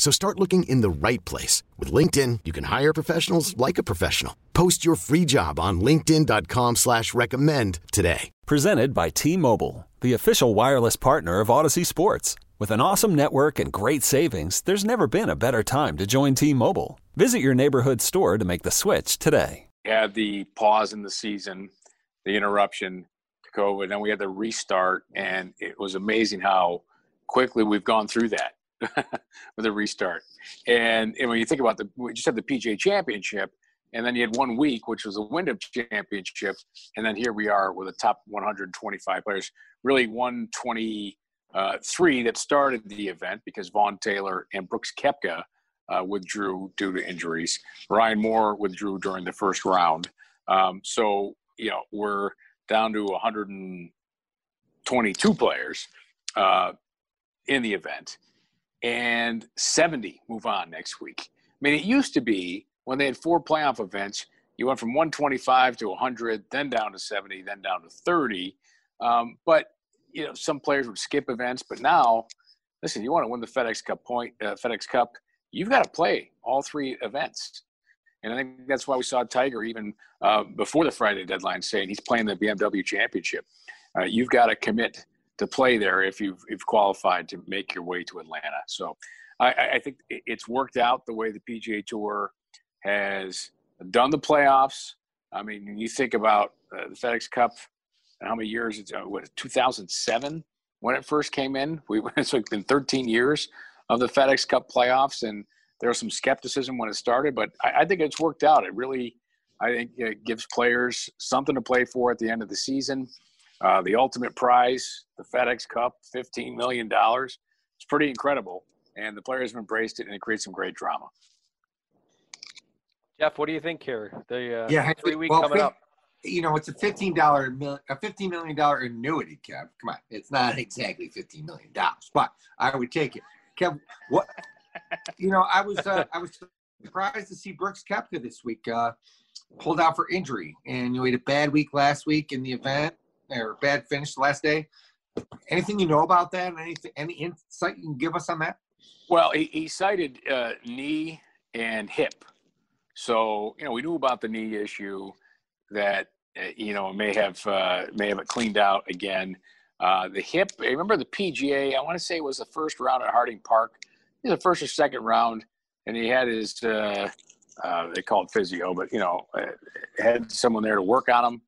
So start looking in the right place. With LinkedIn, you can hire professionals like a professional. Post your free job on linkedin.com slash recommend today. Presented by T-Mobile, the official wireless partner of Odyssey Sports. With an awesome network and great savings, there's never been a better time to join T-Mobile. Visit your neighborhood store to make the switch today. Had the pause in the season, the interruption to COVID, and we had the restart, and it was amazing how quickly we've gone through that with a restart. And, and when you think about the, we just had the PGA Championship, and then you had one week, which was a Wyndham Championship, and then here we are with the top 125 players. Really, 123 uh, that started the event because Vaughn Taylor and Brooks Koepka uh, withdrew due to injuries. Ryan Moore withdrew during the first round. Um, so you know we're down to 122 players uh, in the event and 70 move on next week. I mean, it used to be when they had four playoff events, you went from 125 to 100, then down to 70, then down to 30. Um, but you know, some players would skip events, but now, listen, you want to win the FedEx Cup point, uh, FedEx Cup, you've got to play all three events. And I think that's why we saw Tiger even uh, before the Friday deadline saying he's playing the BMW Championship. Uh, you've got to commit to play there if you've, qualified to make your way to Atlanta. So I, I think it's worked out the way the PGA Tour has done the playoffs. I mean, you think about uh, the FedEx Cup, and how many years? It's uh, what 2007 when it first came in. We it's like been 13 years of the FedEx Cup playoffs, and there was some skepticism when it started, but I, I think it's worked out. It really, I think, it gives players something to play for at the end of the season. Uh, the ultimate prize, the FedEx Cup, $15 million. It's pretty incredible. And the players have embraced it, and it creates some great drama. Jeff, what do you think here? The uh, yeah, three week well, coming up. You know, it's a fifteen dollar a fifteen million dollar annuity, Kev. Come on, it's not exactly fifteen million dollars, but I would take it. Kev, what? you know, I was uh, I was surprised to see Brooks Koepka this week uh, pulled out for injury, and you know, he had a bad week last week in the event or bad finish the last day. Anything you know about that? Anything, any insight you can give us on that? Well, he, he cited uh, knee and hip. So you know, we knew about the knee issue that uh, you know may have uh, may have it cleaned out again. Uh, the hip. I remember the PGA. I want to say it was the first round at Harding Park. The first or second round, and he had his. Uh, uh, they call it physio, but you know, uh, had someone there to work on him.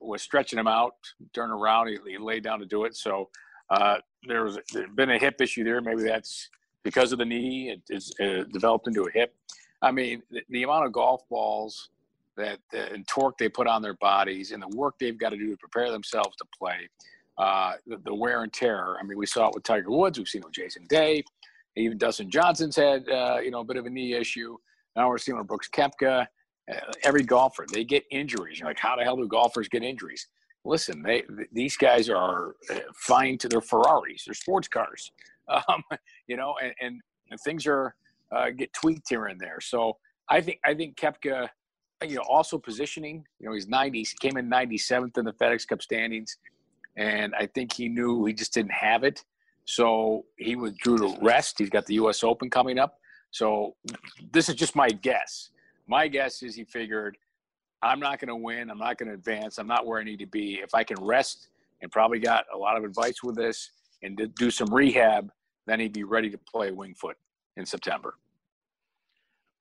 Was stretching him out, turn around, he, he laid down to do it. So uh, there was been a hip issue there. Maybe that's because of the knee. It is uh, developed into a hip. I mean, the, the amount of golf balls that uh, and torque they put on their bodies and the work they've got to do to prepare themselves to play, uh, the, the, wear and tear. I mean, we saw it with Tiger Woods. We've seen it with Jason Day. Even Dustin Johnson's had uh, you know a bit of a knee issue. Now we're seeing with Brooks Koepka every golfer they get injuries. You're like, how the hell do golfers get injuries? Listen, they these guys are uh, fine to their Ferraris, their sports cars, um, you know, and, and, things are uh, get tweaked here and there. So I think I think Koepka, you know, also positioning. You know, he's 90, he came in 97th in the FedEx Cup standings, and I think he knew he just didn't have it. So he withdrew to rest. He's got the U.S. Open coming up. So this is just my guess my guess is he figured, I'm not going to win. I'm not going to advance. I'm not where I need to be. If I can rest and probably got a lot of advice with this and do some rehab, then he'd be ready to play Winged Foot in September.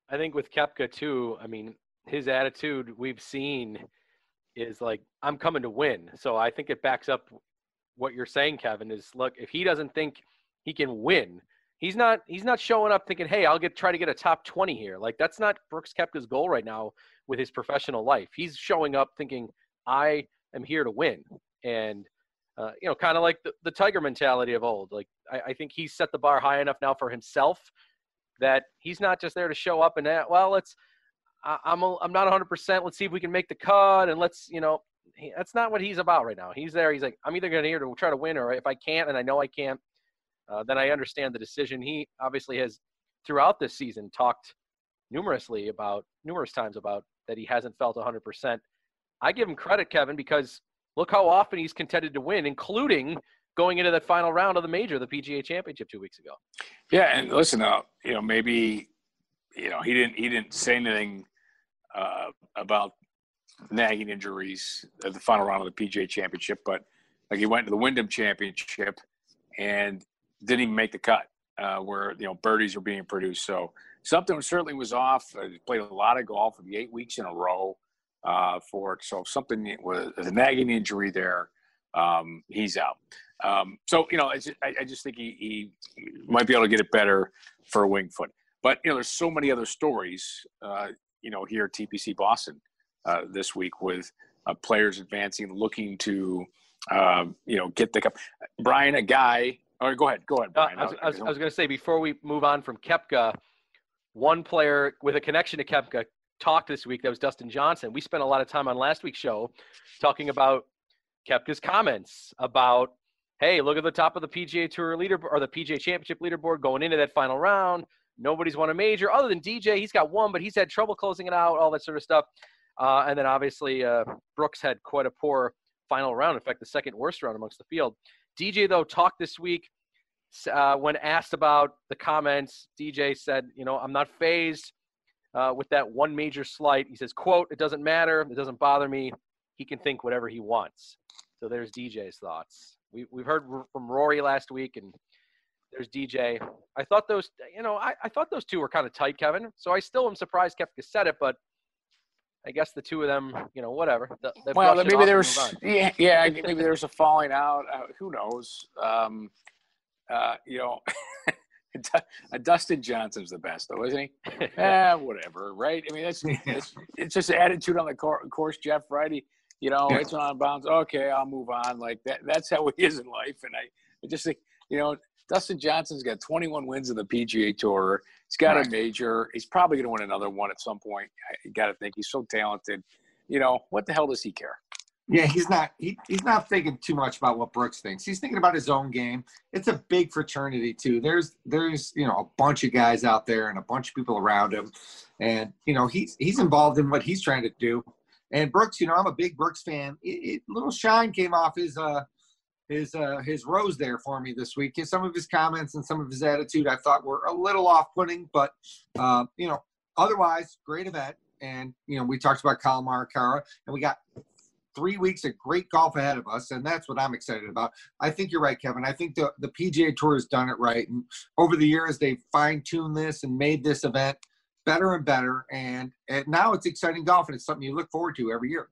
I think with Koepka too, I mean, his attitude we've seen is like, I'm coming to win. So I think it backs up what you're saying, Kevin, is look, if he doesn't think he can win, He's not he's not showing up thinking, "Hey, I'll get try to get a top 20 here." Like that's not Brooks Koepka's goal right now with his professional life. He's showing up thinking, "I am here to win." And uh, you know, kind of like the, the Tiger mentality of old. Like I, I think he's set the bar high enough now for himself that he's not just there to show up and that, well, let's I, I'm a, I'm not 100. percent Let's see if we can make the cut, and let's you know, he, that's not what he's about right now. He's there. He's like, I'm either going to here to try to win, or if I can't, and I know I can't, uh, then I understand the decision. He obviously has, throughout this season, talked numerously about numerous times about that he hasn't felt 100%. I give him credit, Kevin, because look how often he's contended to win, including going into that final round of the major, the PGA Championship, two weeks ago. Yeah, and listen, uh, you know, maybe, you know, he didn't he didn't say anything uh, about nagging injuries at the final round of the PGA Championship, but like he went to the Wyndham Championship and didn't even make the cut uh, where you know birdies were being produced. So something certainly was off. He played a lot of golf for the eight weeks in a row uh, for it. So something was a nagging injury there. Um, he's out. Um, so you know, I just, I, I just think he, he, might be able to get it better for Winged Foot. But you know, there's so many other stories. Uh, you know, here at TPC Boston uh, this week with uh, players advancing, looking to um, you know get the cup. Brian, a guy. Or go ahead, go ahead. Uh, I was, was, was going to say before we move on from Koepka, one player with a connection to Koepka talked this week. That was Dustin Johnson. We spent a lot of time on last week's show talking about Koepka's comments about, hey, look at the top of the PGA Tour leader or the PGA Championship leaderboard going into that final round. Nobody's won a major other than DJ. He's got one, but he's had trouble closing it out. All that sort of stuff. Uh, and then obviously uh, Brooks had quite a poor final round. In fact, the second worst round amongst the field. DJ though talked this week uh, when asked about the comments, DJ said, "You know, I'm not phased uh, with that one major slight." He says, "quote It doesn't matter. It doesn't bother me. He can think whatever he wants." So there's DJ's thoughts. We we've heard from Rory last week, and there's DJ. I thought those, you know, I, I thought those two were kind of tight, Kevin. So I still am surprised Koepka said it, but I guess the two of them, you know, whatever. well, maybe there's yeah, yeah, maybe there's a falling out. Uh, who knows? Um, uh, you know, Dustin Johnson's the best, though, isn't he? eh, whatever, right? I mean, that's it's, it's just attitude on the course, Jeff. Right? He, you know, it's on bounds. Okay, I'll move on. Like that. That's how he is in life. And I, I just think, you know, Dustin Johnson's got 21 wins in the PGA Tour. He's got right. a major. He's probably going to win another one at some point. I got to think he's so talented. You know, what the hell does he care? Yeah, he's not he, he's not thinking too much about what Brooks thinks. He's thinking about his own game. It's a big fraternity too. There's there's you know a bunch of guys out there and a bunch of people around him, and you know he's he's involved in what he's trying to do. And Brooks, you know, I'm a big Brooks fan. It, it, little shine came off his uh his uh his rose there for me this week. Some of his comments and some of his attitude I thought were a little off-putting, but uh, you know, otherwise great event. And you know, we talked about Collin Morikawa, and we got three weeks of great golf ahead of us, and that's what I'm excited about. I think you're right, Kevin. I think the, the PGA Tour has done it right. And over the years, they've fine tuned this and made this event better and better. And, and now it's exciting golf, and it's something you look forward to every year.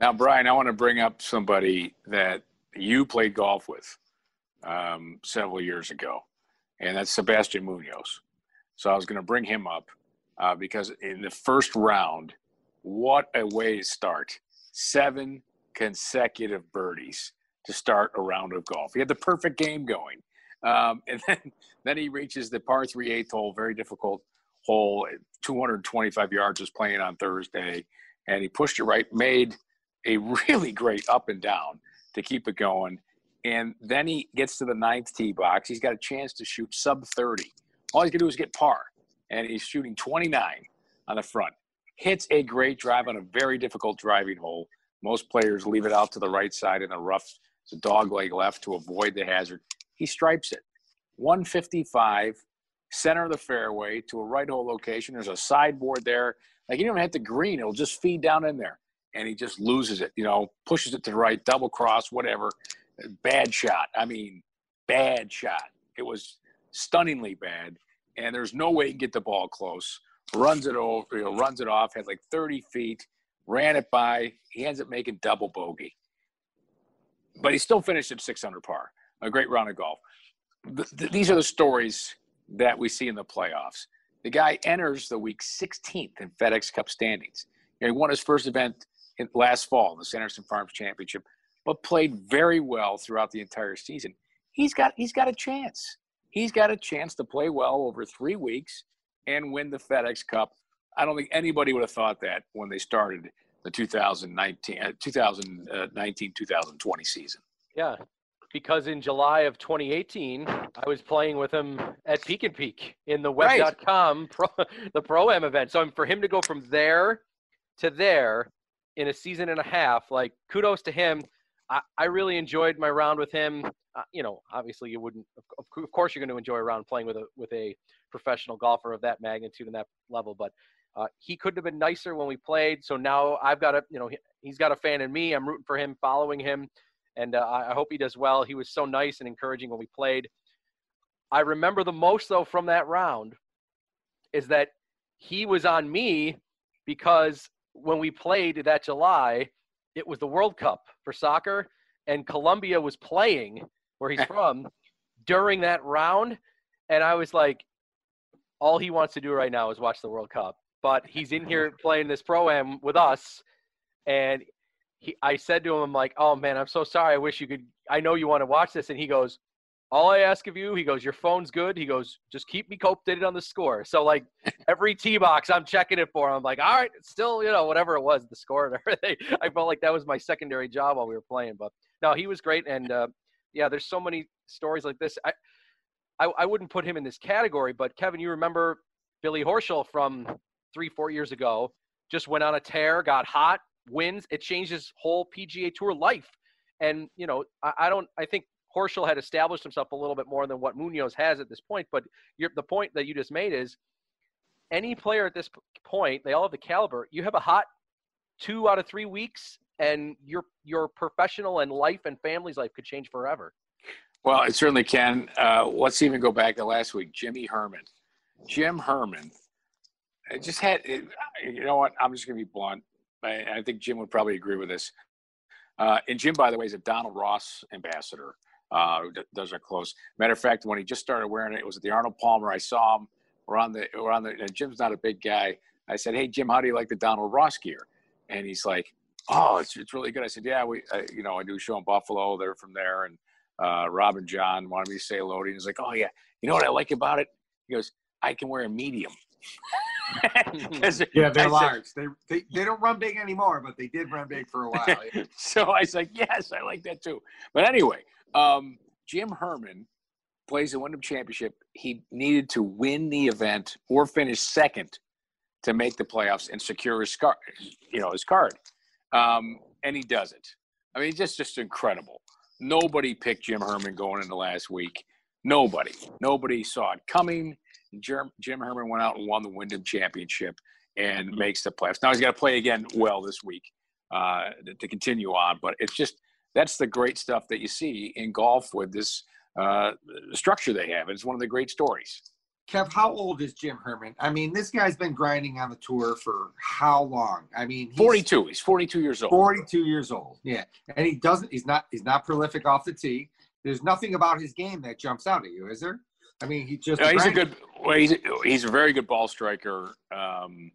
Now, Brian, I want to bring up somebody that you played golf with um, several years ago, and that's Sebastian Munoz. So I was going to bring him up uh, because in the first round, what a way to start seven consecutive birdies to start a round of golf. He had the perfect game going. Um, and then, then he reaches the par three eighth hole, very difficult hole, 225 yards was playing on Thursday. And he pushed it right, made a really great up and down to keep it going. And then he gets to the ninth tee box. He's got a chance to shoot sub 30. All he's going to do is get par. And he's shooting 29 on the front hits a great drive on a very difficult driving hole. Most players leave it out to the right side in the rough. It's a dog leg left to avoid the hazard. He stripes it. 155, center of the fairway to a right hole location. There's a sideboard there. Like, he don't hit the green, it'll just feed down in there. And he just loses it, you know, pushes it to the right, double cross, whatever. Bad shot. I mean, bad shot. It was stunningly bad. And there's no way he can get the ball close runs it over, you know, runs it off, had like 30 feet, ran it by. He ends up making double bogey. But he still finished at 600 par. A great round of golf. these are the stories that we see in the playoffs. The guy enters the week 16th in FedEx Cup standings. he won his first event last fall, the Sanderson Farms Championship, but played very well throughout the entire season. He's got he's got a chance. He's got a chance to play well over three weeks and win the FedEx Cup. I don't think anybody would have thought that when they started the 2019 uh, 2019 2020 season. Yeah, because in July of 2018, I was playing with him at Peek'n Peak in the web.com pro, the pro am event. So for him to go from there to there in a season and a half, like kudos to him. I, I really enjoyed my round with him. Uh, you know, obviously you wouldn't, of, of course you're going to enjoy a round playing with a, with a professional golfer of that magnitude and that level, but uh, he couldn't have been nicer when we played. So now I've got a, you know, he, he's got a fan in me. I'm rooting for him, following him and uh, I hope he does well. He was so nice and encouraging when we played. I remember the most though from that round is that he was on me because when we played that July, it was the World Cup for soccer, and Colombia was playing where he's from during that round, and I was like, all he wants to do right now is watch the World Cup, but he's in here playing this pro am with us, and he, I said to him, I'm like, oh man, I'm so sorry. I wish you could. I know you want to watch this. And he goes, all I ask of you, he goes, your phone's good. He goes, just keep me updated on the score. So like every tee box, I'm checking it for him. I'm like, all right, still, you know, whatever it was, the score and everything. I felt like that was my secondary job while we were playing. But no, he was great. And uh, yeah, there's so many stories like this. I, I, I wouldn't put him in this category, but Kevin, you remember Billy Horschel from three, four years ago, just went on a tear, got hot, wins, it changed his whole PGA Tour life. And you know, I, I don't. I think Horschel had established himself a little bit more than what Munoz has at this point. But the point that you just made is, any player at this point, they all have the caliber. You have a hot two out of three weeks, and your your professional and life and family's life could change forever. Well, it certainly can. Uh, let's even go back to last week. Jimmy Herman, Jim Herman, it just had. It, you know what? I'm just going to be blunt. I, I think Jim would probably agree with this. Uh, and Jim, by the way, is a Donald Ross ambassador. Uh, does our clothes. Matter of fact, when he just started wearing it, it was at the Arnold Palmer. I saw him. We're on the. We're on the. And Jim's not a big guy. I said, "Hey, Jim, how do you like the Donald Ross gear?" And he's like, "Oh, it's, it's really good." I said, "Yeah, we, uh, you know, I do a show in Buffalo. They're from there." And uh, Rob and John wanted me to say hello to. He's like, "Oh yeah, you know what I like about it?" He goes, "I can wear a medium." yeah, they're I large. Said, they, they they don't run big anymore, but they did run big for a while. so I was like, yes, I like that too. But anyway, um, Jim Herman plays the Wyndham Championship. He needed to win the event or finish second to make the playoffs and secure his card. You know his card, um, and he does it. I mean, just just incredible. Nobody picked Jim Herman going into last week. Nobody. Nobody saw it coming. Jim, Jim Herman went out and won the Wyndham Championship and makes the playoffs. Now he's got to play again well this week uh, to continue on, but it's just that's the great stuff that you see in golf with this uh, structure they have. It's one of the great stories. Kev, how old is Jim Herman? I mean, this guy's been grinding on the tour for how long? I mean, he's 42. He's 42 years old. 42 years old. Yeah. And he doesn't he's not he's not prolific off the tee. There's nothing about his game that jumps out at you, is there? I mean, he just. No, he's a good. Well, he's he's a very good ball striker. Um,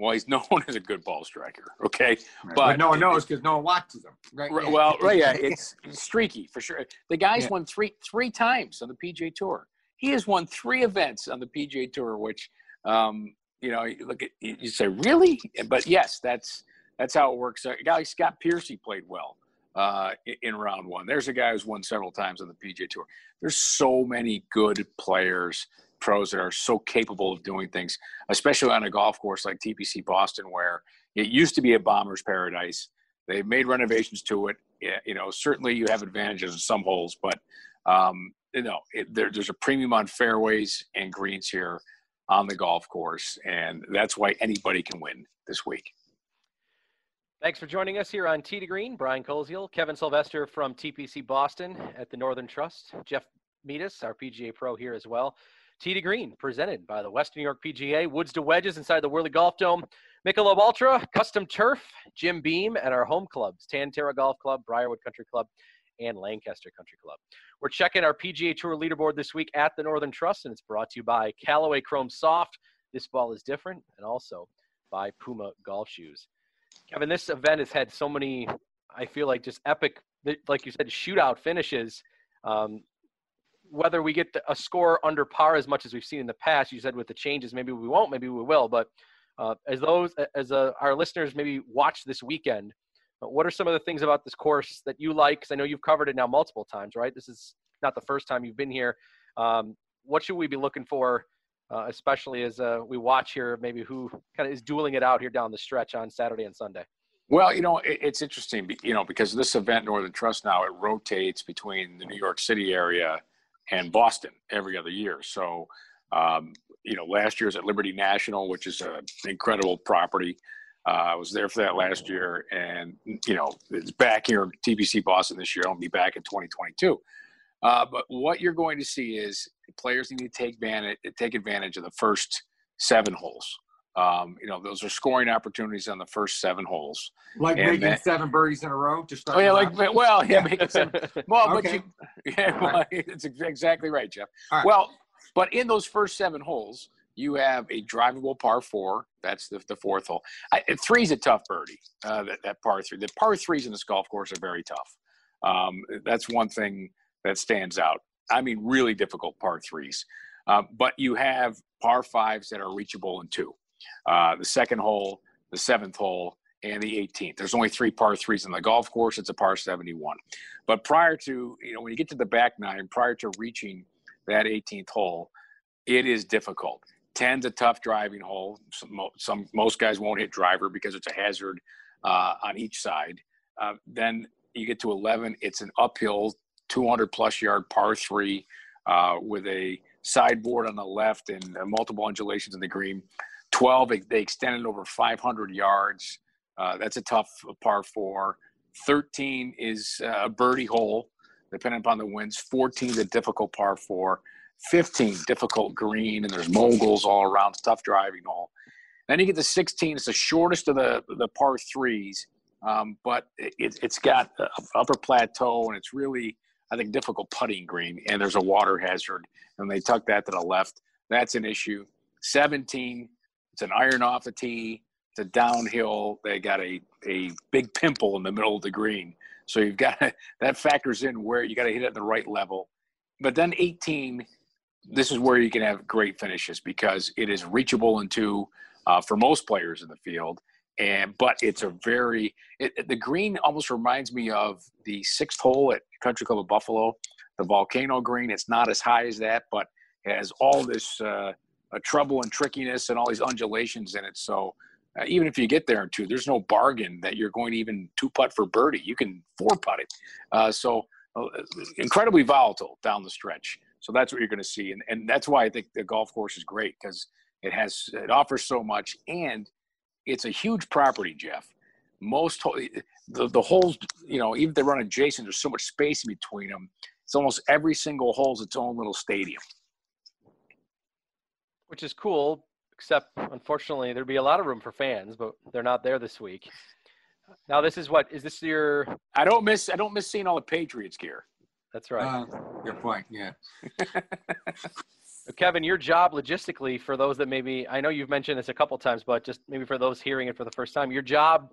well, he's known as a good ball striker. Okay, right. but, but, no one knows because no one watches him. Right? right well, right, yeah, it's streaky for sure. The guy's yeah. won three three times on the PGA Tour. He has won three events on the PGA Tour, which, um, you know, you look at you say really, but yes, that's that's how it works. A guy like Scott Piercy played well uh, in round one. There's a guy who's won several times on the PGA Tour. There's so many good players, pros that are so capable of doing things, especially on a golf course like TPC Boston, where it used to be a bomber's paradise. They've made renovations to it. You know, certainly you have advantages in some holes, but um, you know, it, there, there's a premium on fairways and greens here on the golf course, and that's why anybody can win this week. Thanks for joining us here on Tee to Green. Brian Koziol, Kevin Sylvester from TPC Boston at the Northern Trust, Jeff Metis, our PGA Pro here as well. Tee to Green, presented by the West New York PGA, Woods to Wedges inside the Whirly Golf Dome, Michelob Ultra, Custom Turf, Jim Beam, and our home clubs, Tan Tara Golf Club, Briarwood Country Club, and Lancaster Country Club. We're checking our PGA Tour leaderboard this week at the Northern Trust, and it's brought to you by Callaway Chrome Soft. This ball is different, and also by Puma Golf Shoes. Kevin, this event has had so many, I feel like just epic, like you said, shootout finishes. Um, whether we get a score under par as much as we've seen in the past, you said with the changes, maybe we won't, maybe we will. But Uh, as those, as uh, our listeners maybe watch this weekend, uh, what are some of the things about this course that you like? Because I know you've covered it now multiple times, right? This is not the first time you've been here. Um, what should we be looking for, uh, especially as uh, we watch here, maybe who kind of is dueling it out here down the stretch on Saturday and Sunday? Well, you know, it, it's interesting, you know, because this event, Northern Trust, now it rotates between the New York City area and Boston every other year. So, um, you know, last year was at Liberty National, which is an incredible property. Uh, I was there for that last year, and you know, it's back here TPC Boston this year. I'll be back in 2022. Uh, but what you're going to see is players need to take advantage, take advantage of the first seven holes. Um, you know, those are scoring opportunities on the first seven holes. Like and making that, seven birdies in a row to start. Oh yeah, like well, yeah, making seven. Well, okay. but you, yeah, well, it's exactly right, Jeff. Right. Well, but in those first seven holes, you have a drivable par four. That's the, the fourth hole. I, three's a tough birdie. Uh, that, that par three. The par threes in this golf course are very tough. Um, that's one thing that stands out. I mean, really difficult par threes. Uh, but you have par fives that are reachable in two. Uh, the second hole, the seventh hole, and the 18th. There's only three par threes in the golf course. It's a par 71. But prior to, you know, when you get to the back nine, prior to reaching that 18th hole, it is difficult. 10's a tough driving hole. Some, some most guys won't hit driver because it's a hazard uh, on each side. Uh, then you get to 11, it's an uphill 200 plus yard par three uh, with a sideboard on the left and uh, multiple undulations in the green. 12, they extended over 500 yards. Uh, that's a tough par four. 13 is a birdie hole, depending upon the winds. 14 is a difficult par four. 15 difficult green, and there's moguls all around. Tough driving hole. Then you get to 16. It's the shortest of the the par threes, um, but it, has got upper plateau, and it's really I think difficult putting green. And there's a water hazard, and they tuck that to the left. That's an issue. 17 it's an iron off the tee. It's a downhill. They got a, a big pimple in the middle of the green. So you've got that factors in where you got to hit it at the right level. But then 18, this is where you can have great finishes because it is reachable into uh, for most players in the field. And but it's a very it, the green almost reminds me of the sixth hole at Country Club of Buffalo, the volcano green. It's not as high as that, but has all this uh, a trouble and trickiness and all these undulations in it. So uh, even if you get there in two, there's no bargain that you're going to even two putt for birdie. You can four putt it. Uh, so uh, incredibly volatile down the stretch. So that's what you're going to see, and and that's why I think the golf course is great because it has it offers so much, and it's a huge property, Jeff. Most the the holes, you know, even if they run adjacent, there's so much space in between them. It's almost every single hole's its own little stadium which is cool. Except unfortunately, there'd be a lot of room for fans, but they're not there this week. Now, this is what is this your? I don't miss. I don't miss seeing all the Patriots gear. That's right. Uh, good point. Yeah. Kevin, your job logistically for those that maybe I know you've mentioned this a couple times, but just maybe for those hearing it for the first time, your job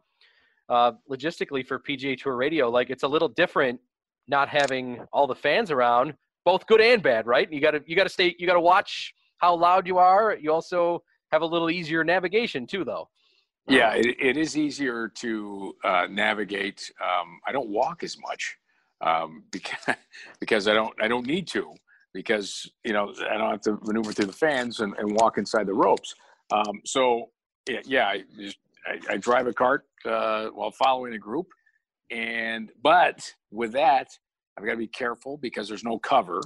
uh, logistically for PGA Tour Radio, like it's a little different not having all the fans around, both good and bad, right? You got to you got to stay, you got to watch how loud you are. You also have a little easier navigation too, though. Yeah, it, it is easier to uh, navigate. Um, I don't walk as much um, because because I don't I don't need to because you know I don't have to maneuver through the fans and, and walk inside the ropes. Um, so yeah, I, just, I, I, drive a cart uh, while following a group, and but with that I've got to be careful because there's no cover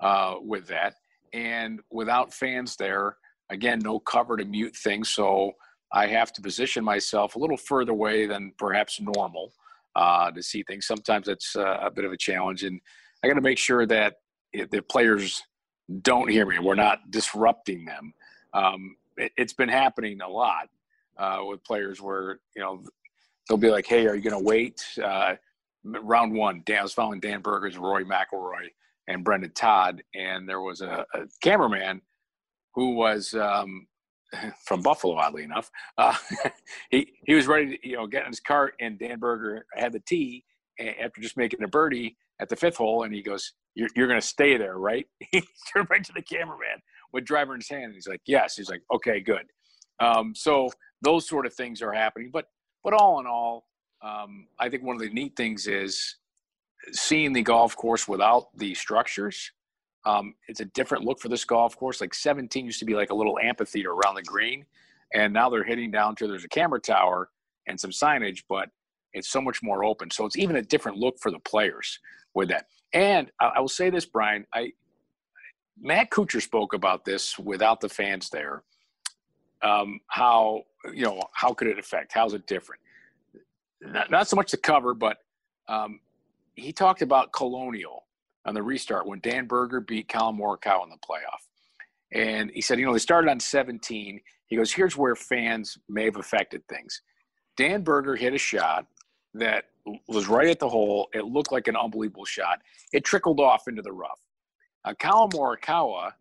uh, with that and without fans there, again, no cover to mute things. So I have to position myself a little further away than perhaps normal uh, to see things. Sometimes that's uh, a bit of a challenge, and I got to make sure that the players don't hear me. We're not disrupting them. Um, it, has been happening a lot uh, with players where you know they'll be like, "Hey, are you going to wait?" Uh, round one, Dan I was following Dan Berger's Rory McIlroy and Brendon Todd, and there was a, a cameraman who was um, from Buffalo, oddly enough. Uh, he he was ready to you know get in his cart, and Dan Berger had the tee after just making a birdie at the fifth hole, and he goes, "You're you're going to stay there, right?" he turned right to the cameraman with driver in his hand, and he's like, "Yes." He's like, "Okay, good." Um, so those sort of things are happening. But but all in all, um, I think one of the neat things is seeing the golf course without the structures. Um, it's a different look for this golf course. Like 17 used to be like a little amphitheater around the green, and now they're hitting down to there's a camera tower and some signage, but it's so much more open. So it's even a different look for the players with that. And I, I will say this, Brian. I Matt Kuchar spoke about this without the fans there. Um, how you know how could it affect? How's it different? Not, not so much the cover, but um, he talked about Colonial on the restart when Dan Berger beat Collin Morikawa in the playoff, and he said, you know, they started on 17. He goes, here's where fans may have affected things. Dan Berger hit a shot that was right at the hole. It looked like an unbelievable shot. It trickled off into the rough. Uh, Collin Morikawa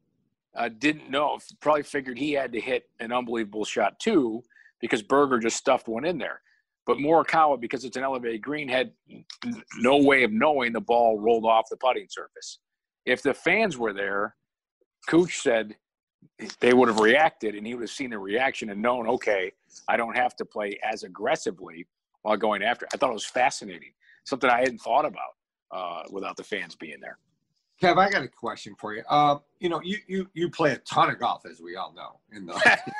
uh, didn't know, probably figured he had to hit an unbelievable shot too, because Berger just stuffed one in there. But Morikawa, because it's an elevated green, had no way of knowing the ball rolled off the putting surface. If the fans were there, Cooch said they would have reacted and he would have seen the reaction and known, okay, I don't have to play as aggressively while going after. I thought it was fascinating, something I hadn't thought about uh, without the fans being there. Kev, I got a question for you. Uh, you know, you you you play a ton of golf, as we all know, in the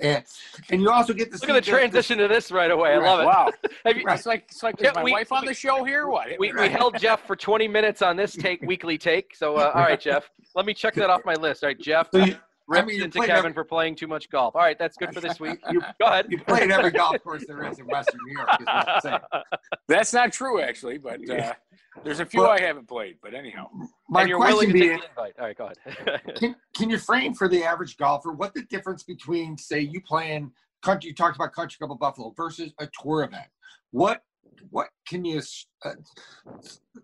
and and you also get to look at the transition the, to this right away. I love it. Wow, you, right. it's like it's like is my we, wife on the show here? What? We, we held Jeff for 20 minutes on this take weekly take. So uh, all right, Jeff, let me check that off my list. All right, Jeff. So you, I mean, into Kevin every, for playing too much golf. All right, that's good for this week. You, Go ahead. You played every golf course there is in Western New York. That's not true, actually, but uh, there's a few I haven't played. But anyhow, my question being, All right, go ahead. can, can you frame for the average golfer what the difference between, say, you playing country? You talked about Country Club of Buffalo versus a tour event. What what can you uh,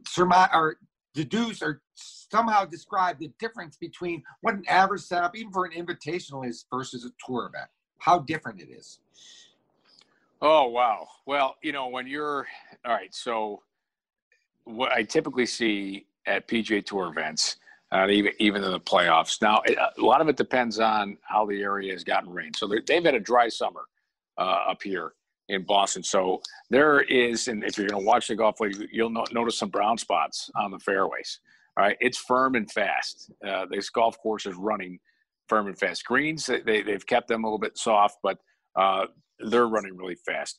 surmise or deduce or somehow describe the difference between what an average setup, even for an invitational, is versus a tour event. How different it is. Oh wow! Well, you know when you're all right. So what I typically see at PGA Tour events, uh, even even in the playoffs. Now, it, a lot of it depends on how the area has gotten rain. So they've had a dry summer uh, up here in Boston. So there is, and if you're going to watch the golf, you'll no, notice some brown spots on the fairways. All right, it's firm and fast. Uh, this golf course is running firm and fast. Greens, they, they've kept them a little bit soft, but uh, they're running really fast.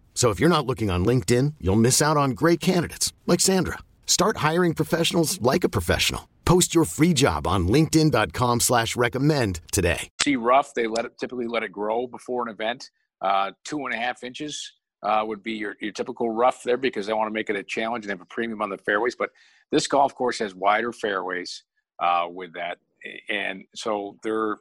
So if you're not looking on LinkedIn, you'll miss out on great candidates like Sandra. Start hiring professionals like a professional. Post your free job on LinkedIn.com slash recommend today. See rough, they let it typically let it grow before an event. Uh, two and a half inches uh, would be your, your typical rough there because they want to make it a challenge and have a premium on the fairways. But this golf course has wider fairways uh, with that. And so they're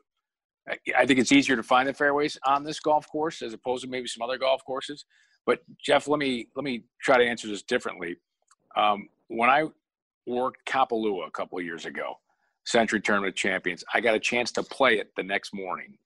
I think it's easier to find the fairways on this golf course as opposed to maybe some other golf courses. But Jeff, let me let me try to answer this differently. Um, when I worked Kapalua a couple years ago, Sentry Tournament Champions, I got a chance to play it the next morning.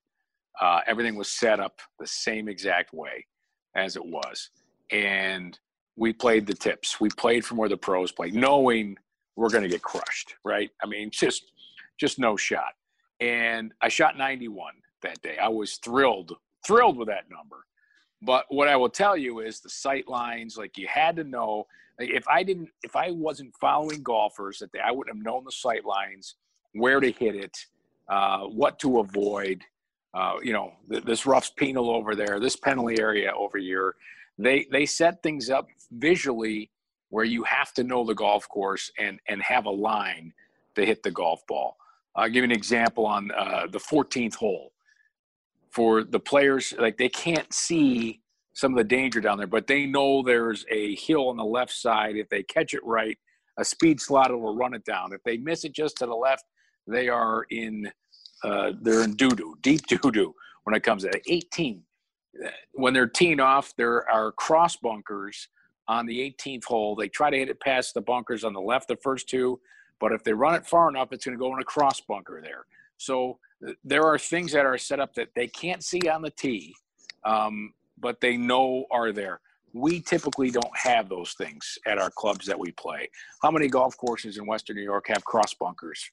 Uh, everything was set up the same exact way as it was, and we played the tips. We played from where the pros play, knowing we're going to get crushed. Right? I mean, just just no shot. And I shot 91 that day. I was thrilled, thrilled with that number. But what I will tell you is the sight lines, like you had to know. If I didn't, if I wasn't following golfers that day, I wouldn't have known the sight lines, where to hit it, uh, what to avoid. Uh, you know, this rough's penal over there, this penalty area over here. they they set things up visually where you have to know the golf course and and have a line to hit the golf ball. I'll give you an example on uh, the 14th hole. For the players, like they can't see some of the danger down there, but they know there's a hill on the left side. If they catch it right, a speed slot will run it down. If they miss it just to the left, they are in uh, they're in doo doo, deep doo doo when it comes to 18. When they're teeing off, there are cross bunkers on the 18th hole. They try to hit it past the bunkers on the left, the first two, but if they run it far enough, it's going to go in a cross bunker there. So there are things that are set up that they can't see on the tee, um, but they know are there. We typically don't have those things at our clubs that we play. How many golf courses in Western New York have cross bunkers?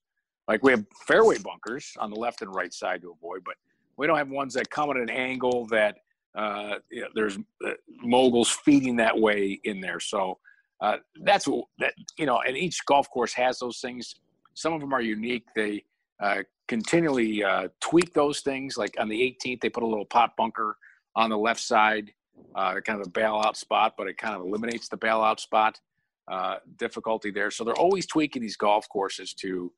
Like we have fairway bunkers on the left and right side to avoid, but we don't have ones that come at an angle that uh, you know, there's uh, moguls feeding that way in there. So uh, that's what that you know. And each golf course has those things. Some of them are unique. They uh, continually uh, tweak those things. Like on the 18th, they put a little pot bunker on the left side, uh, kind of a bailout spot, but it kind of eliminates the bailout spot difficulty there. So they're always tweaking these golf courses to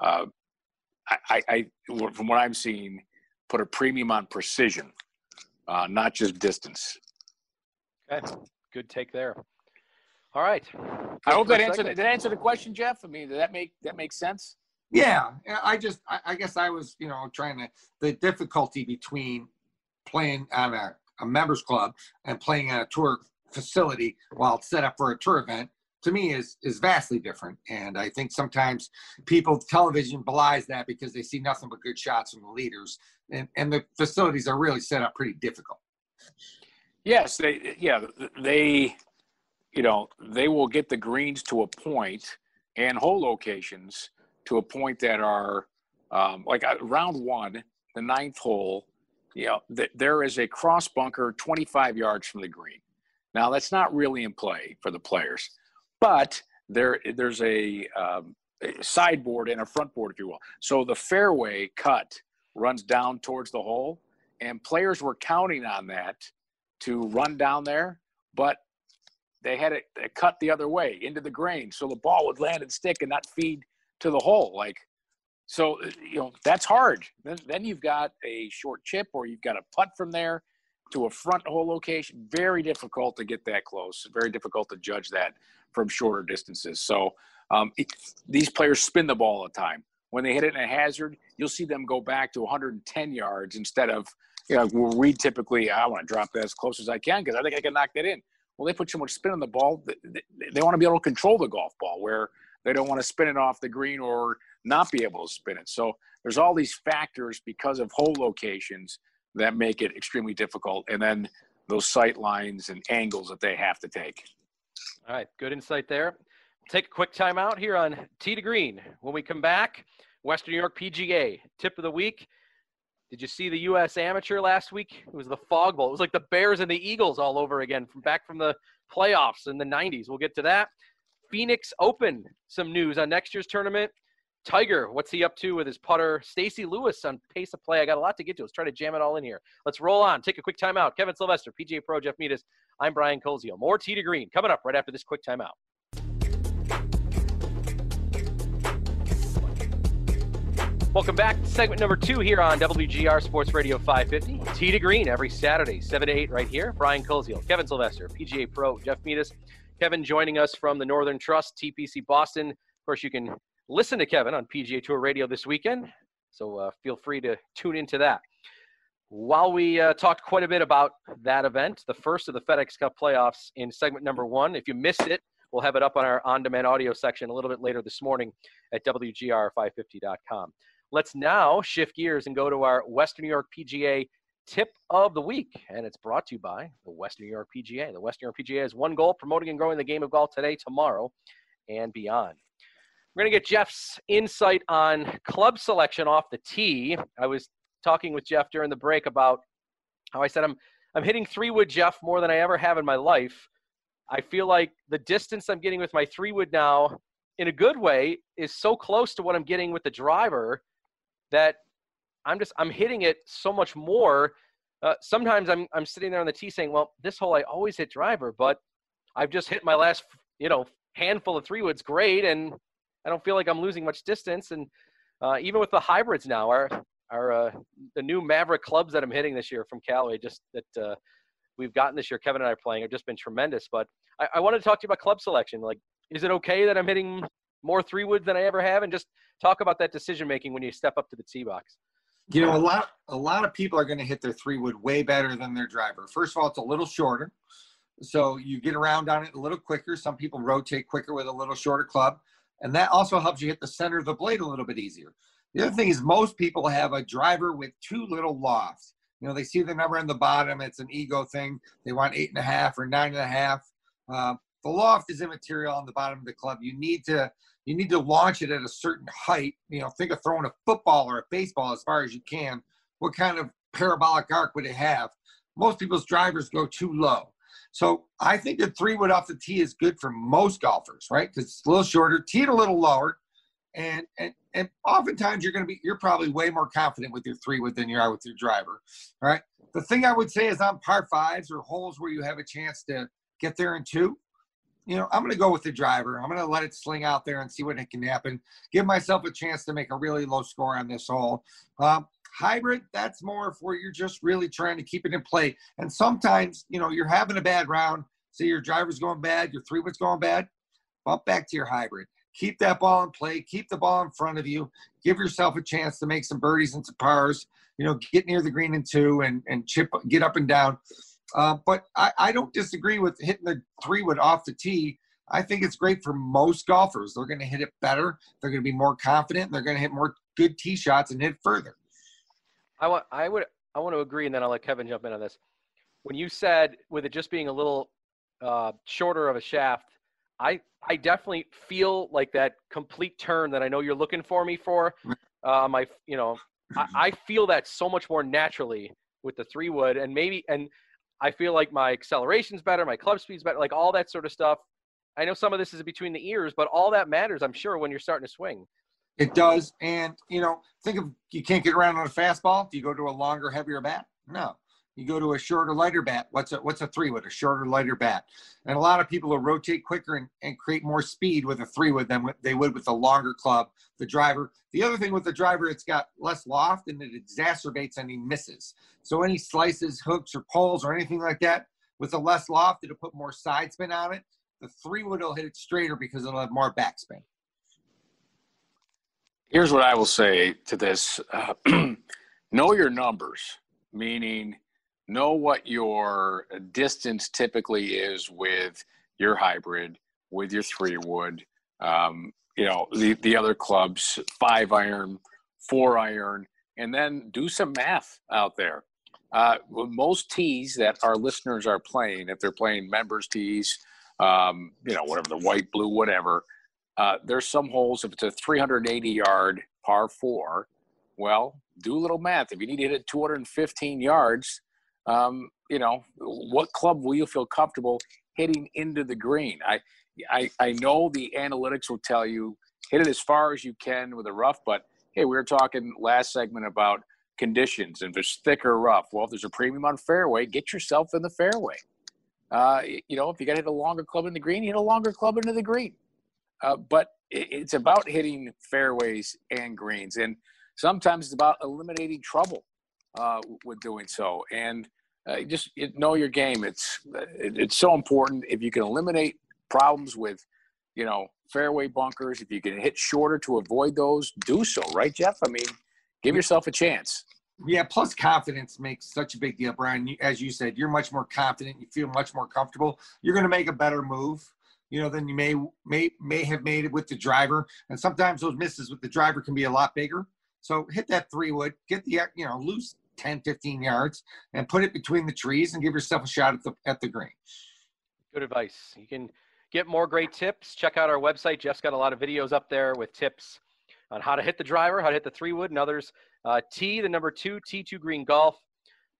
uh, I, I, from what I'm seeing, put a premium on precision, uh, not just distance. Okay, good take there. All right. I hope that answered. That answer the question, Jeff? I mean, did that make that make sense? Yeah, I just, I, guess I was, you know, trying to the difficulty between playing on a, a members club and playing on a tour facility while it's set up for a tour event to me is is vastly different. And i think sometimes people television belies that because they see nothing but good shots from the leaders and and the facilities are really set up pretty difficult. Yes they yeah they you know they will get the greens to a point and hole locations to a point that are um, like uh, round one the ninth hole you know th- there is a cross bunker 25 yards from the green now that's not really in play for the players but there there's a, um, a sideboard and a front board, if you will. So the fairway cut runs down towards the hole, and players were counting on that to run down there, but they had it cut the other way into the grain, so the ball would land and stick and not feed to the hole. Like, so you know that's hard. Then then you've got a short chip, or you've got a putt from there to a front hole location. Very difficult to get that close. Very difficult to judge that from shorter distances. So um, it, these players spin the ball all the time. When they hit it in a hazard, you'll see them go back to 110 yards instead of, you know, we typically, I want to drop that as close as I can because I think I can knock that in. Well, they put so much spin on the ball, they want to be able to control the golf ball where they don't want to spin it off the green or not be able to spin it. So there's all these factors because of hole locations that make it extremely difficult. And then those sight lines and angles that they have to take. All right, good insight there. Take a quick timeout here on Tee to Green. When we come back, Western New York PGA tip of the week. Did you see the U.S. Amateur last week? It was the Fog Bowl. It was like the Bears and the Eagles all over again from back from the playoffs in the 90s. We'll get to that. Phoenix Open, some news on next year's tournament. Tiger, what's he up to with his putter? Stacy Lewis on pace of play. I got a lot to get to. Let's try to jam it all in here. Let's roll on. Take a quick timeout. Kevin Sylvester, PGA Pro, Jeff Metis. I'm Brian Koziol. More Tee to Green coming up right after this quick timeout. Welcome back. Segment number two here on WGR Sports Radio 550. Tee to Green every Saturday, 7 to 8 right here. Brian Koziol, Kevin Sylvester, PGA Pro, Jeff Metis. Kevin joining us from the Northern Trust, TPC Boston. Of course, you can listen to Kevin on PGA Tour Radio this weekend, so uh, feel free to tune into that. While we uh, talked quite a bit about that event, the first of the FedEx Cup playoffs in segment number one, if you missed it, we'll have it up on our on demand audio section a little bit later this morning at WGR550.com. Let's now shift gears and go to our Western New York PGA tip of the week. And it's brought to you by the Western New York PGA. The Western New York PGA has one goal promoting and growing the game of golf today, tomorrow, and beyond. We're going to get Jeff's insight on club selection off the tee. I was talking with Jeff during the break about how I said I'm I'm hitting three wood Jeff more than I ever have in my life. I feel like the distance I'm getting with my three wood now, in a good way, is so close to what I'm getting with the driver that I'm just I'm hitting it so much more. uh, sometimes I'm I'm sitting there on the tee saying, well, this hole I always hit driver, but I've just hit my last you know handful of three woods great, and I don't feel like I'm losing much distance. And uh, even with the hybrids now, our our uh, the new Maverick clubs that I'm hitting this year from Callaway, just that uh, we've gotten this year, Kevin and I are playing, have just been tremendous. But I, I wanted to talk to you about club selection. Like, is it okay that I'm hitting more three woods than I ever have? And just talk about that decision making when you step up to the tee box. You know, a lot a lot of people are going to hit their three wood way better than their driver. First of all, it's a little shorter, so you get around on it a little quicker. Some people rotate quicker with a little shorter club, and that also helps you hit the center of the blade a little bit easier. The other thing is most people have a driver with too little loft. You know, they see the number on the bottom. It's an ego thing. They want eight and a half or nine and a half. Uh, the loft is immaterial on the bottom of the club. You need to you need to launch it at a certain height. You know, think of throwing a football or a baseball as far as you can. What kind of parabolic arc would it have? Most people's drivers go too low. So I think the three wood off the tee is good for most golfers, right? Because it's a little shorter, tee it a little lower, and and and oftentimes you're going to be you're probably way more confident with your three wood than you are with your driver, right? The thing I would say is on par fives or holes where you have a chance to get there in two, you know, I'm going to go with the driver. I'm going to let it sling out there and see what it can happen. Give myself a chance to make a really low score on this hole. Um, hybrid, that's more for you're just really trying to keep it in play. And sometimes, you know, you're having a bad round. Say your driver's going bad, your three wood's going bad. Bump back to your hybrid. Keep that ball in play. Keep the ball in front of you. Give yourself a chance to make some birdies and some pars. You know, get near the green in two and and chip, get up and down. Uh, but I, I don't disagree with hitting the three wood off the tee. I think it's great for most golfers. They're going to hit it better. They're going to be more confident. They're going to hit more good tee shots and hit further. I want, I would, I want to agree, and then I'll let Kevin jump in on this. When you said with it just being a little uh, shorter of a shaft, I, I definitely feel like that complete turn that I know you're looking for me for. Uh, my, you know, I, I feel that so much more naturally with the three wood, and maybe, and I feel like my acceleration's better, my club speed's better, like all that sort of stuff. I know some of this is between the ears, but all that matters, I'm sure, when you're starting to swing. It does. And, you know, think of you can't get around on a fastball. Do you go to a longer, heavier bat? No. You go to a shorter, lighter bat. What's a what's a three wood? A shorter, lighter bat. And a lot of people will rotate quicker and, and create more speed with a three wood than they would with a longer club. The driver. The other thing with the driver, it's got less loft and it exacerbates any misses. So any slices, hooks, or poles or anything like that with a less loft, it'll put more side spin on it. The three wood will hit it straighter because it'll have more backspin. Here's what I will say to this: uh, know your numbers, meaning know what your distance typically is with your hybrid, with your three wood, um, you know, the, the other clubs, five iron, four iron, and then do some math out there. Uh, most tees that our listeners are playing, if they're playing members tees, um, you know, whatever the white, blue, whatever, uh, there's some holes, if it's a 380 yard par four, well, do a little math. If you need to hit it 215 yards, um, you know, what club will you feel comfortable hitting into the green? I, I, I know the analytics will tell you hit it as far as you can with a rough, but hey, we were talking last segment about conditions and if it's thick or rough. Well, if there's a premium on fairway, get yourself in the fairway. Uh, you know, if you got to hit a longer club in the green, hit a longer club into the green. Uh, but it, it's about hitting fairways and greens, and sometimes it's about eliminating trouble uh, with doing so. And uh, just know your game. It's it's so important. If you can eliminate problems with, you know, fairway bunkers, if you can hit shorter to avoid those, do so. Right, Jeff? I mean, give yourself a chance. Yeah. Plus, confidence makes such a big deal, Brian. As you said, you're much more confident. You feel much more comfortable. You're going to make a better move. You know, than you may may may have made it with the driver. And sometimes those misses with the driver can be a lot bigger. So hit that three wood, get the you know loose 10, 15 yards and put it between the trees and give yourself a shot at the, at the green. Good advice. You can get more great tips. Check out our website. Jeff's got a lot of videos up there with tips on how to hit the driver, how to hit the three wood and others. Uh, T, the number two, T2 Green Golf,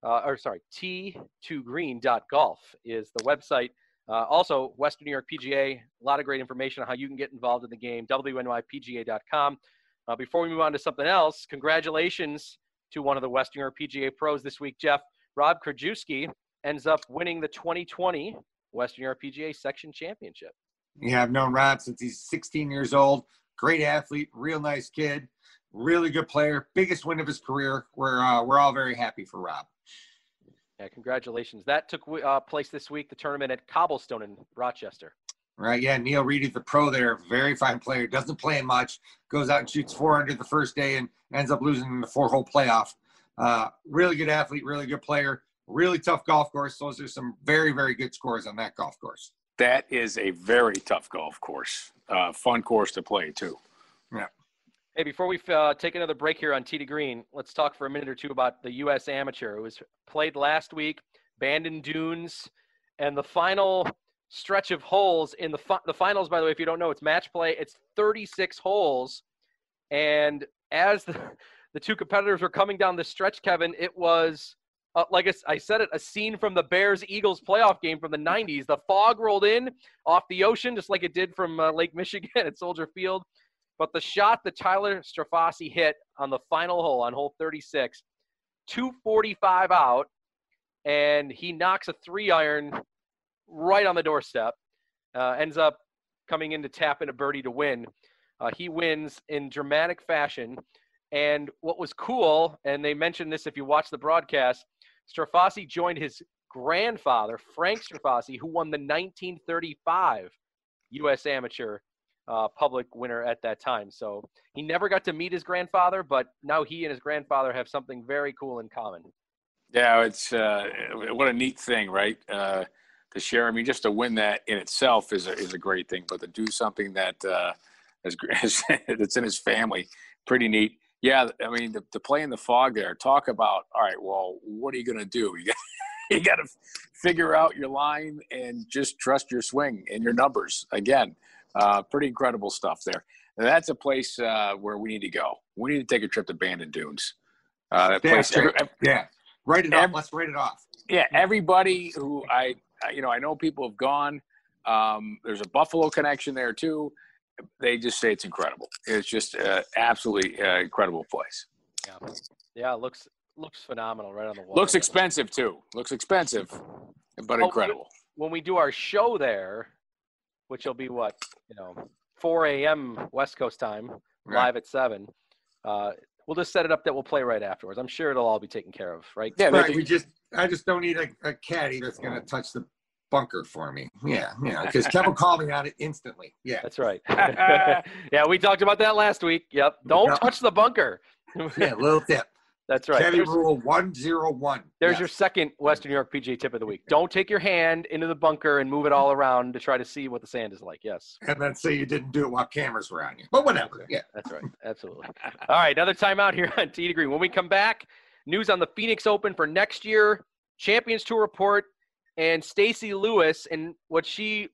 uh, or sorry, T2Green.golf is the website. Uh, also, Western New York PGA, a lot of great information on how you can get involved in the game, WNYPGA.com. Uh, before we move on to something else, congratulations to one of the Western PGA pros this week, Jeff. Rob Krajewski ends up winning the 2020 Western New York PGA Section Championship. Yeah, I've known Rob since he's 16 years old. Great athlete, real nice kid, really good player. Biggest win of his career. We're uh, we're all very happy for Rob. Yeah, congratulations. That took uh, place this week. The tournament at Cobblestone in Rochester. Right. Yeah. Neil Reedy, the pro there, very fine player. Doesn't play much. Goes out and shoots 400 the first day and ends up losing in the four hole playoff. Uh, really good athlete, really good player, really tough golf course. Those are some very, very good scores on that golf course. That is a very tough golf course. Uh, fun course to play, too. Yeah. Hey, before we uh, take another break here on Tee to Green, let's talk for a minute or two about the U.S. Amateur. It was played last week, Bandon Dunes, and the final stretch of holes in the fi- the finals. By the way, if you don't know, it's match play. It's 36 holes, and as the, the two competitors were coming down the stretch, Kevin, it was uh, like I said it, a scene from the Bears Eagles playoff game from the 90s. The fog rolled in off the ocean, just like it did from uh, Lake Michigan at Soldier Field. But the shot that Tyler Strafaci hit on the final hole on hole 36, 245 out, and he knocks a three iron right on the doorstep. Uh, ends up coming in to tap in a birdie to win. Uh, he wins in dramatic fashion. And what was cool, and they mentioned this if you watch the broadcast, Strafaci joined his grandfather, Frank Strafaci, who won the 1935 U.S. Amateur uh, public winner at that time. So he never got to meet his grandfather, but now he and his grandfather have something very cool in common. Yeah, it's uh, what a neat thing, right? Uh, to share. I mean, just to win that in itself is a, is a great thing, but to do something that uh, is, that's in his family, pretty neat. Yeah, I mean, to, to play in the fog there, talk about, all right, well, what are you going to do? You got, you got to figure out your line and just trust your swing and your numbers. Again, uh, pretty incredible stuff there. And that's a place uh, where we need to go. We need to take a trip to Bandon Dunes. Uh, that Yeah, place, sure. Yeah. Write it off. Let's write it off. yeah, everybody who I- you know, I know people have gone. Um, there's a Buffalo connection there too. They just say it's incredible. It's just uh, absolutely uh, incredible place. Yeah, yeah, it looks looks phenomenal right on the wall. Looks expensive too. Looks expensive, but Oh, incredible. when we do our show there, which will be what you know, 4 a.m. West Coast time, Right. live at seven. Uh, we'll just set it up that we'll play right afterwards. I'm sure it'll all be taken care of, right? Yeah, Right. We just, I just don't need a, a caddy that's going to oh. touch the bunker for me. Hmm. Yeah. Yeah. Because Kevin called me on it instantly. Yeah. That's right. yeah, we talked about that last week. Yep. Don't Yeah. touch the bunker. Yeah. Little tip. That's right. Caddy There's, rule 101. there's Yes. your second Western New York PGA tip of the week. Don't take your hand into the bunker and move it all around to try to see what the sand is like. Yes. And then say you didn't do it while cameras were on you. But whatever. Yeah. That's right. Absolutely. All right, another timeout here on Tee to Green. When we come back, news on the Phoenix Open for next year, Champions Tour report, and Stacy Lewis and what she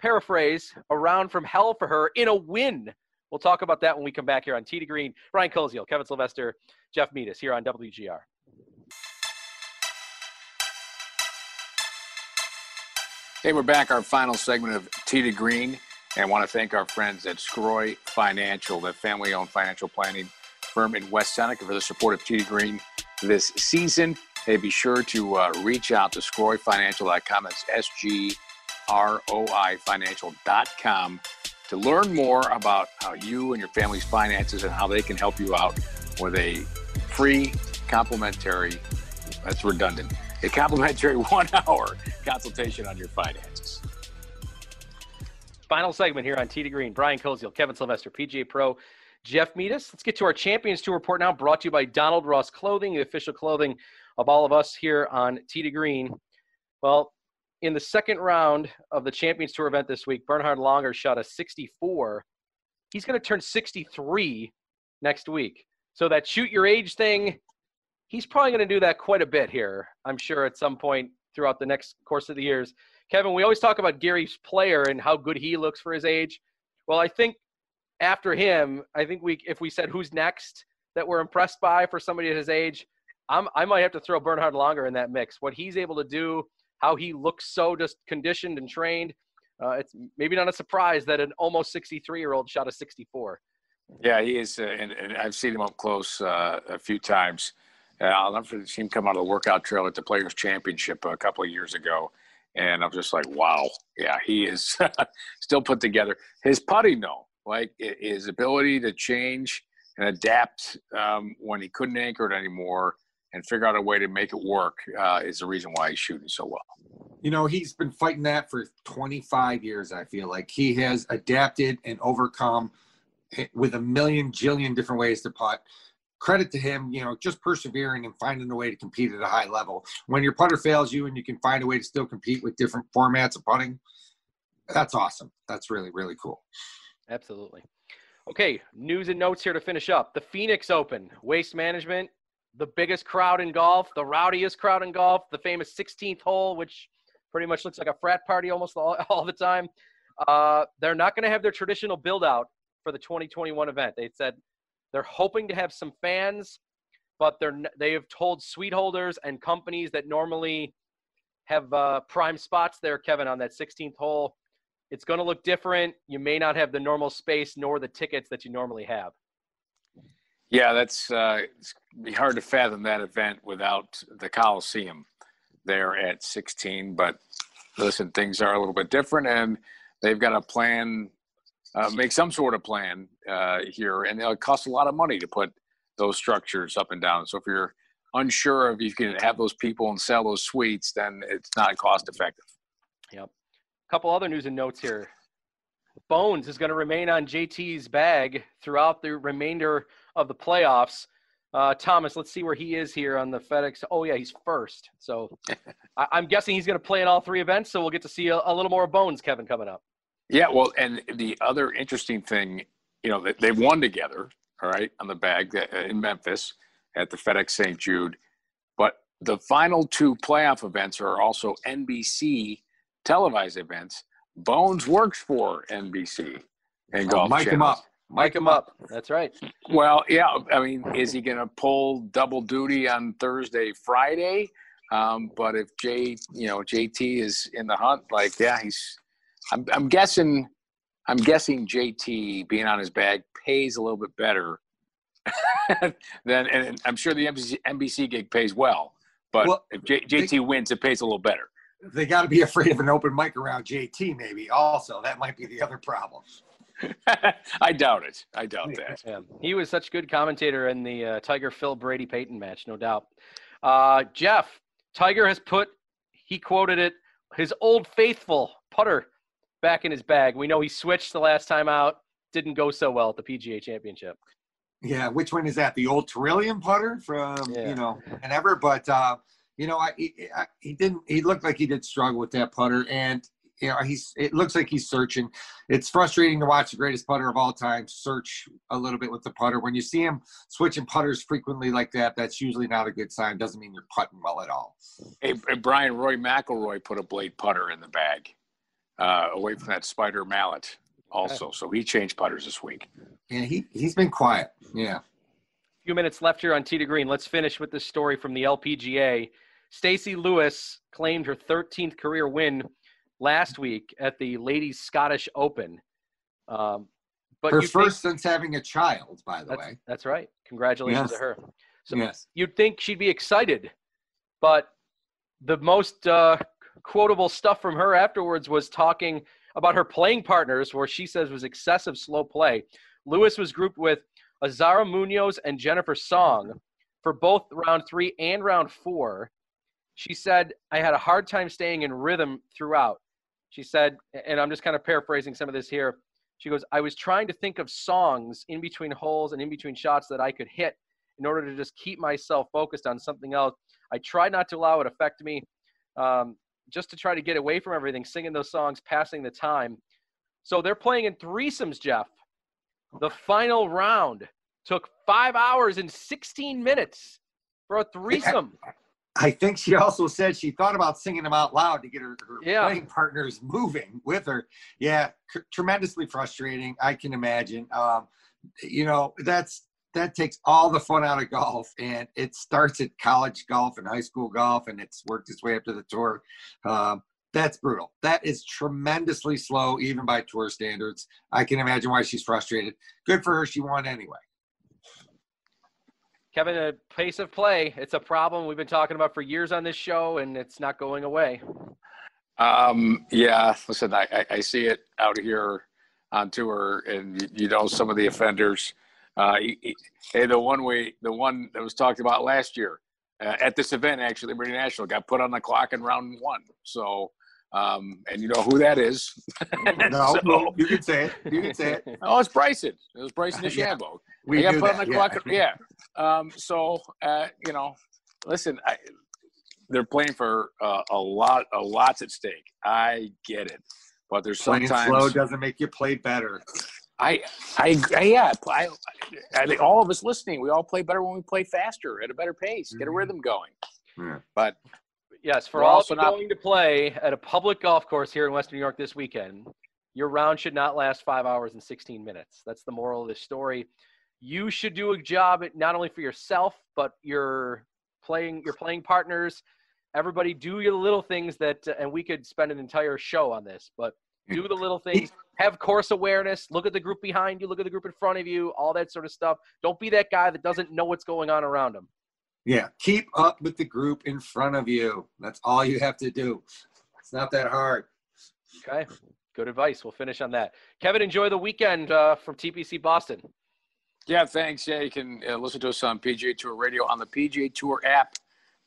paraphrase around from hell for her in a win. We'll talk about that when we come back here on T Green. Brian Koziel, Kevin Sylvester, Jeff Meadis here on WGR. Hey, we're back. Our final segment of T to Green, and I want to thank our friends at Sgroi Financial, the family-owned financial planning firm in West Seneca, for the support of T to Green this season. Hey, be sure to uh, reach out to sgroifinancial.com. That's S-G-R-O-I financial.com to learn more about how you and your family's finances and how they can help you out with a free, complimentary, that's redundant, a complimentary one-hour consultation on your finances. Final segment here on T to Green. Brian Koziel, Kevin Sylvester, PGA Pro, Jeff Meadis. Let's get to our Champions Tour report now, brought to you by Donald Ross Clothing, the official clothing of all of us here on T to Green. Well, in the second round of the Champions Tour event this week, Bernhard Langer shot a 64. He's going to turn 63 next week. So that shoot your age thing, he's probably going to do that quite a bit here, I'm sure, at some point throughout the next course of the years. Kevin, we always talk about Gary's player and how good he looks for his age. Well, I think after him, I think we if we said who's next that we're impressed by for somebody at his age, I'm, I might have to throw Bernhard Langer in that mix. What he's able to do, how he looks so just conditioned and trained, uh, it's maybe not a surprise that an almost 63 year old shot a 64. Yeah, he is, uh, and, and I've seen him up close uh, a few times, Uh, I'll never see him come out of the workout trail at the Players Championship a couple of years ago, and I'm just like, wow, yeah, he is still put together. His putting, though, like his ability to change and adapt um, when he couldn't anchor it anymore and figure out a way to make it work uh, is the reason why he's shooting so well. You know, he's been fighting that for 25 years. I feel like he has adapted and overcome with a million jillion different ways to putt credit to him, you know, just persevering and finding a way to compete at a high level. When your putter fails you and you can find a way to still compete with different formats of putting, that's awesome. That's really, really cool. Absolutely. Okay, news and notes here to finish up. The Phoenix Open, Waste Management, the biggest crowd in golf, the rowdiest crowd in golf, the famous 16th hole, which pretty much looks like a frat party almost all, all the time. Uh, they're not going to have their traditional build out for the 2021 event. They said they're hoping to have some fans, but they're they have told suite holders and companies that normally have uh, prime spots there, Kevin, on that 16th hole. It's going to look different. You may not have the normal space nor the tickets that you normally have. Yeah, that's uh, it's be hard to fathom that event without the Coliseum there at 16. But listen, things are a little bit different, and they've got a plan uh, make some sort of plan uh, here, and it costs a lot of money to put those structures up and down. So if you're unsure if you can have those people and sell those suites, then it's not cost effective. Yep. A couple other news and notes here. Bones is going to remain on JT's bag throughout the remainder of the playoffs. Uh, Thomas, let's see where he is here on the FedEx. Oh yeah, he's first. So I- am guessing he's going to play in all three events. So we'll get to see a, a little more Bones, Kevin, coming up. Yeah, well, and the other interesting thing, you know, they've won together, all right, on the bag uh, in Memphis at the FedEx St. Jude. But the final two playoff events are also NBC televised events. Bones works for NBC and oh, golf. Mic him up. Mic him up. That's right. Well, yeah. I mean, is he going to pull double duty on Thursday, Friday? Um, but if J, you know, JT is in the hunt, like, yeah, he's I'm, I'm guessing I'm guessing JT being on his bag pays a little bit better than, and I'm sure the NBC, NBC gig pays well. But well, if J, JT they, wins, it pays a little better. They got to be afraid of an open mic around JT, maybe. Also, that might be the other problem. I doubt it. I doubt that. Yeah. He was such a good commentator in the uh, Tiger Phil Brady Peyton match, no doubt. Uh, Jeff, Tiger has put, he quoted it, his old faithful putter back in his bag. We know he switched the last time out. Didn't go so well at the PGA Championship. Yeah, which one is that? The old Trillium putter from yeah. you know and ever, but uh, you know, I, I, he didn't. He looked like he did struggle with that putter, and you know, he's. It looks like he's searching. It's frustrating to watch the greatest putter of all time search a little bit with the putter. When you see him switching putters frequently like that, that's usually not a good sign. Doesn't mean you're putting well at all. Hey, Brian Rory McIlroy put a blade putter in the bag uh, away from that spider mallet also. So he changed putters this week. Yeah, he, he's been quiet. Yeah. A few minutes left here on Tee to Green. Let's finish with this story from the LPGA. Stacy Lewis claimed her 13th career win last week at the Ladies Scottish Open. Um, but her first think, since having a child, by the that's, way. That's right. Congratulations yes. to her. So yes. you'd think she'd be excited, but the most uh, quotable stuff from her afterwards was talking about her playing partners, where she says was excessive slow play. Lewis was grouped with Azahara Munoz and Jennifer Song for both round three and round four. She said, I had a hard time staying in rhythm throughout. She said, and I'm just kind of paraphrasing some of this here. She goes, I was trying to think of songs in between holes and in between shots that I could hit in order to just keep myself focused on something else. I tried not to allow it affect me. Um, just to try to get away from everything, singing those songs, passing the time. So they're playing in threesomes, Jeff. The final round took five hours and 16 minutes for a threesome. I think she also said she thought about singing them out loud to get her, her yeah. playing partners moving with her. Yeah, c- tremendously frustrating. I can imagine. Um, you know, that's that takes all the fun out of golf and it starts at college golf and high school golf and it's worked its way up to the tour um, that's brutal that is tremendously slow even by tour standards i can imagine why she's frustrated good for her she won anyway Kevin, a pace of play, it's a problem we've been talking about for years on this show, and it's not going away. Um, yeah, listen, I, I, I see it out here on tour, and you, you know some of the offenders. Uh, hey, the one we, the one that was talked about last year uh, at this event, actually, Liberty National got put on the clock in round one. So, um, and you know who that is? no, so, no, you can say it. You can say it. Oh, it's Bryson. It was Bryson DeChambeau. yeah, we got put that, on the yeah. clock. Yeah. Um, so, uh, you know, listen, I, they're playing for uh, a lot, a lots at stake. I get it, but there's playing sometimes slow doesn't make you play better. I, I, I yeah, I, I, think all of us listening, we all play better when we play faster at a better pace, get a mm-hmm. rhythm going. Yeah. But yes, for all of not, going to play at a public golf course here in Western New York this weekend, your round should not last five hours and 16 minutes. That's the moral of this story. You should do a job not only for yourself, but your playing your playing partners. Everybody do your little things that uh, and we could spend an entire show on this but do the little things. Have course awareness. Look at the group behind you. Look at the group in front of you. All that sort of stuff. Don't be that guy that doesn't know what's going on around him. Yeah keep up with the group in front of you. That's all you have to do. It's not that hard. Okay good advice. We'll finish on that. Kevin enjoy the weekend uh, from tpc boston yeah thanks yeah you can uh, listen to us on pga tour radio on the pga tour app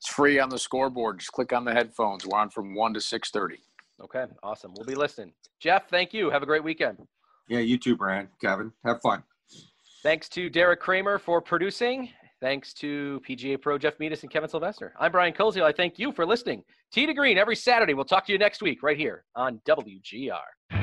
it's free on the scoreboard. Just click on the headphones. We're on from one to six thirty. Okay, awesome. We'll be listening. Jeff, thank you. Have a great weekend. Yeah, you too, Brian. Kevin, have fun. Thanks to Derek Kramer for producing. Thanks to PGA Pro Jeff Metis and Kevin Sylvester. I'm Brian Koziel. I thank you for listening. Tee to Green every Saturday. We'll talk to you next week right here on WGR.